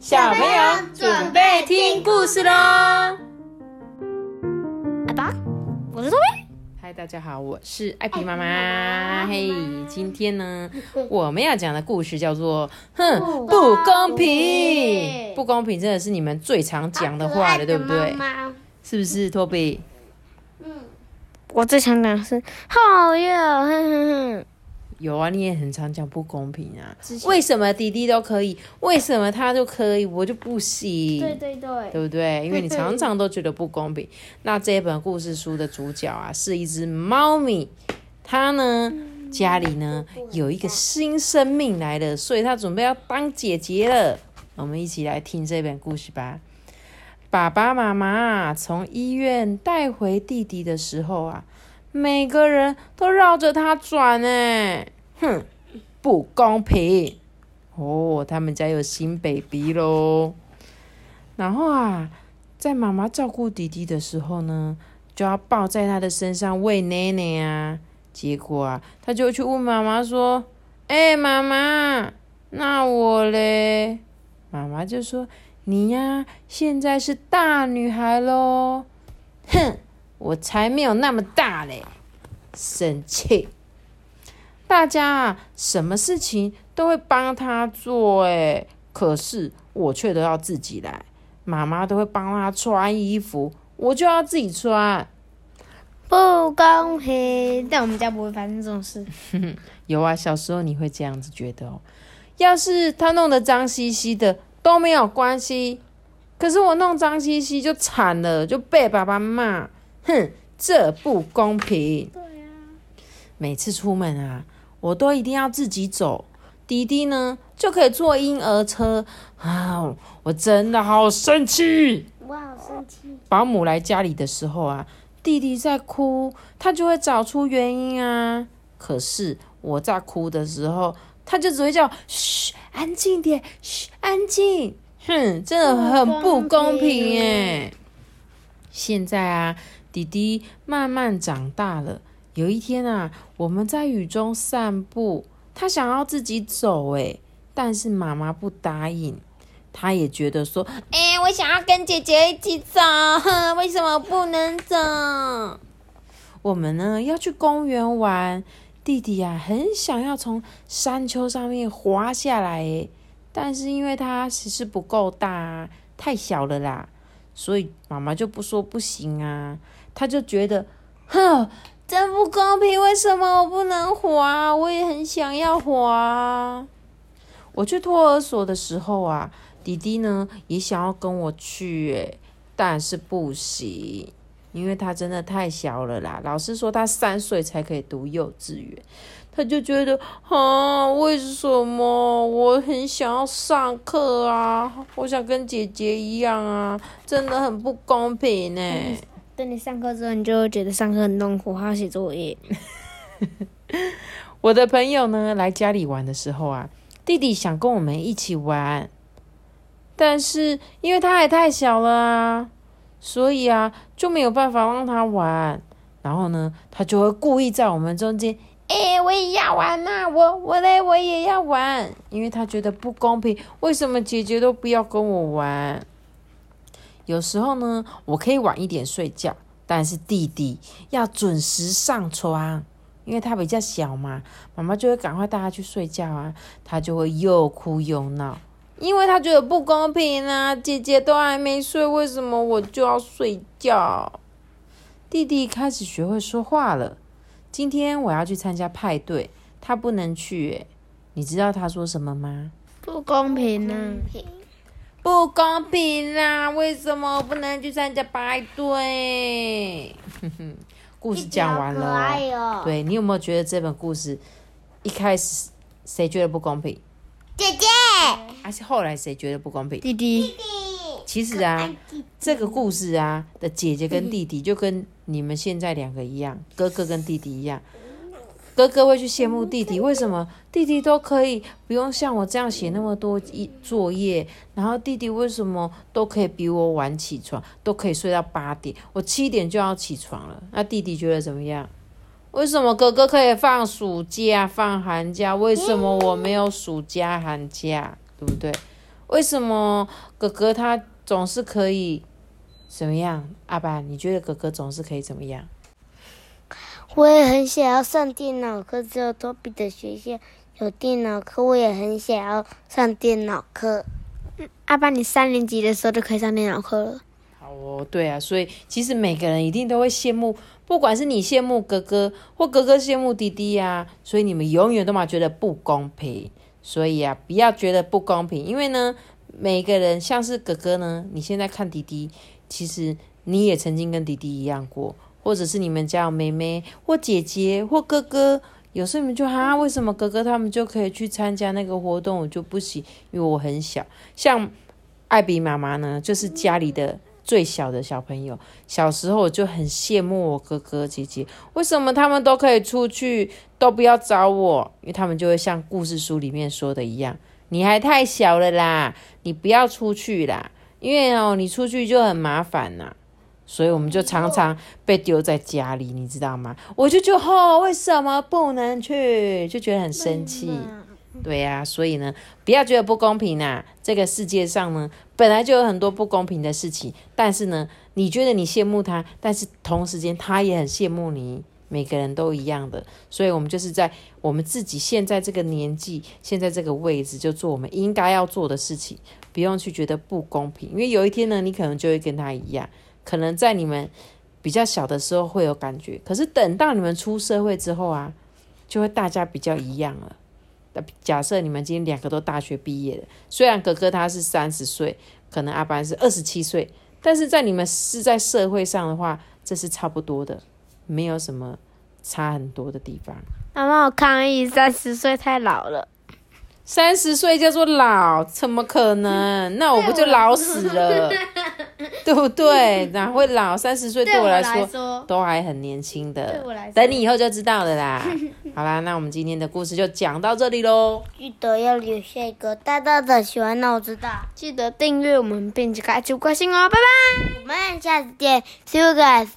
小朋友准备听故事喽！阿爸，我是托比。嗨，大家好，我是艾比妈妈。嘿，今天呢，我们要讲的故事叫做“哼，不公平，不公平”，真的是你们最常讲的话了，对不对？是不是，托比？嗯，我最常讲的是好热，哼哼哼。有啊，你也很常讲不公平啊。为什么弟弟都可以，为什么他就可以，我就不行？对对对，对不对？因为你常常都觉得不公平。那这一本故事书的主角啊，是一只猫咪，它呢家里呢有一个新生命来了，所以它准备要当姐姐了。我们一起来听这本故事吧。爸爸妈妈从医院带回弟弟的时候啊。每个人都绕着他转呢，哼，不公平！哦，他们家有新 baby 喽。然后啊，在妈妈照顾弟弟的时候呢，就要抱在他的身上喂奶奶啊。结果啊，他就去问妈妈说：“哎，妈妈，那我嘞？”妈妈就说：“你呀，现在是大女孩喽。”哼。我才没有那么大嘞！生气，大家啊，什么事情都会帮他做哎，可是我却都要自己来。妈妈都会帮他穿衣服，我就要自己穿，不公平。但我们家不会发生这种事。有啊，小时候你会这样子觉得哦。要是他弄得脏兮兮的都没有关系，可是我弄脏兮兮就惨了，就被爸爸骂。哼，这不公平。对呀，每次出门啊，我都一定要自己走，弟弟呢就可以坐婴儿车啊！我真的好生气，我好生气。保姆来家里的时候啊，弟弟在哭，他就会找出原因啊。可是我在哭的时候，他就只会叫嘘，安静点，嘘，安静。哼，真的很不公平耶！现在啊。弟弟慢慢长大了。有一天啊，我们在雨中散步，他想要自己走，哎，但是妈妈不答应。他也觉得说，哎，我想要跟姐姐一起走，为什么不能走？我们呢要去公园玩，弟弟啊很想要从山丘上面滑下来，哎，但是因为他其实不够大，太小了啦，所以妈妈就不说不行啊。她就觉得，哼，真不公平！为什么我不能滑？我也很想要滑。我去托儿所的时候啊，弟弟呢也想要跟我去，诶，但是不行，因为他真的太小了啦。老师说他三岁才可以读幼稚园，他就觉得，啊，为什么我很想要上课啊？我想跟姐姐一样啊，真的很不公平呢。等你上课之后，你就会觉得上课很痛苦，还要写作业。我的朋友呢，来家里玩的时候啊，弟弟想跟我们一起玩，但是因为他也太小了啊，所以啊就没有办法让他玩。然后呢，他就会故意在我们中间，哎，我也要玩呐，我我嘞我也要玩，因为他觉得不公平，为什么姐姐都不要跟我玩？有时候呢，我可以晚一点睡觉，但是弟弟要准时上床，因为他比较小嘛，妈妈就会赶快带他去睡觉啊，他就会又哭又闹，因为他觉得不公平啊，姐姐都还没睡，为什么我就要睡觉？弟弟开始学会说话了，今天我要去参加派对，他不能去，你知道他说什么吗？不公平啊。不公平啊！为什么我不能去参加派对？哼 哼故事讲完了，对你有没有觉得这本故事一开始谁觉得不公平？姐姐。还是后来谁觉得不公平？弟弟。其实啊，这个故事啊的姐姐跟弟弟就跟你们现在两个一样，哥哥跟弟弟一样。哥哥会去羡慕弟弟，为什么弟弟都可以不用像我这样写那么多一作业？然后弟弟为什么都可以比我晚起床，都可以睡到八点，我七点就要起床了？那弟弟觉得怎么样？为什么哥哥可以放暑假、放寒假？为什么我没有暑假、寒假？对不对？为什么哥哥他总是可以怎么样？阿爸，你觉得哥哥总是可以怎么样？我也很想要上电脑课，只有托比的学校有电脑课，我也很想要上电脑课。阿爸，你三年级的时候就可以上电脑课了。好哦，对啊，所以其实每个人一定都会羡慕，不管是你羡慕哥哥，或哥哥羡慕弟弟呀，所以你们永远都嘛觉得不公平。所以啊，不要觉得不公平，因为呢，每个人像是哥哥呢，你现在看弟弟，其实你也曾经跟弟弟一样过，或者是你们家有妹妹或姐姐或哥哥，有时候你们就哈，为什么哥哥他们就可以去参加那个活动，我就不行，因为我很小。像艾比妈妈呢，就是家里的最小的小朋友，小时候我就很羡慕我哥哥姐姐，为什么他们都可以出去？都不要找我，因为他们就会像故事书里面说的一样，你还太小了啦，你不要出去啦，因为哦，你出去就很麻烦呐，所以我们就常常被丢在家里，你知道吗？我就觉得，为什么不能去？就觉得很生气。对呀，所以呢，不要觉得不公平呐。这个世界上呢，本来就有很多不公平的事情，但是呢，你觉得你羡慕他，但是同时间他也很羡慕你。每个人都一样的，所以我们就是在我们自己现在这个年纪，现在这个位置，就做我们应该要做的事情，不用去觉得不公平。因为有一天呢，你可能就会跟他一样，可能在你们比较小的时候会有感觉，可是等到你们出社会之后啊，就会大家比较一样了。假设你们今天两个都大学毕业了，虽然哥哥他是三十岁，可能阿班是二十七岁，但是在你们是在社会上的话，这是差不多的。没有什么差很多的地方。妈妈，我抗议三十岁太老了。三十岁叫做老？怎么可能？那我不就老死了？对不对？哪会老？三十岁对我来说都还很年轻的。等你以后就知道了啦。好啦，那我们今天的故事就讲到这里喽。记得要留下一个大大的喜欢，那我知道。记得订阅我们，并且开启关心哦。拜拜，我们下次见，See you guys。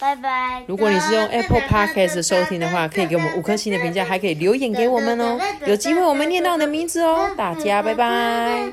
拜拜！如果你是用 Apple Podcast 收听的话，可以给我们五颗星的评价，还可以留言给我们哦。有机会我们念到你的名字哦，大家拜拜。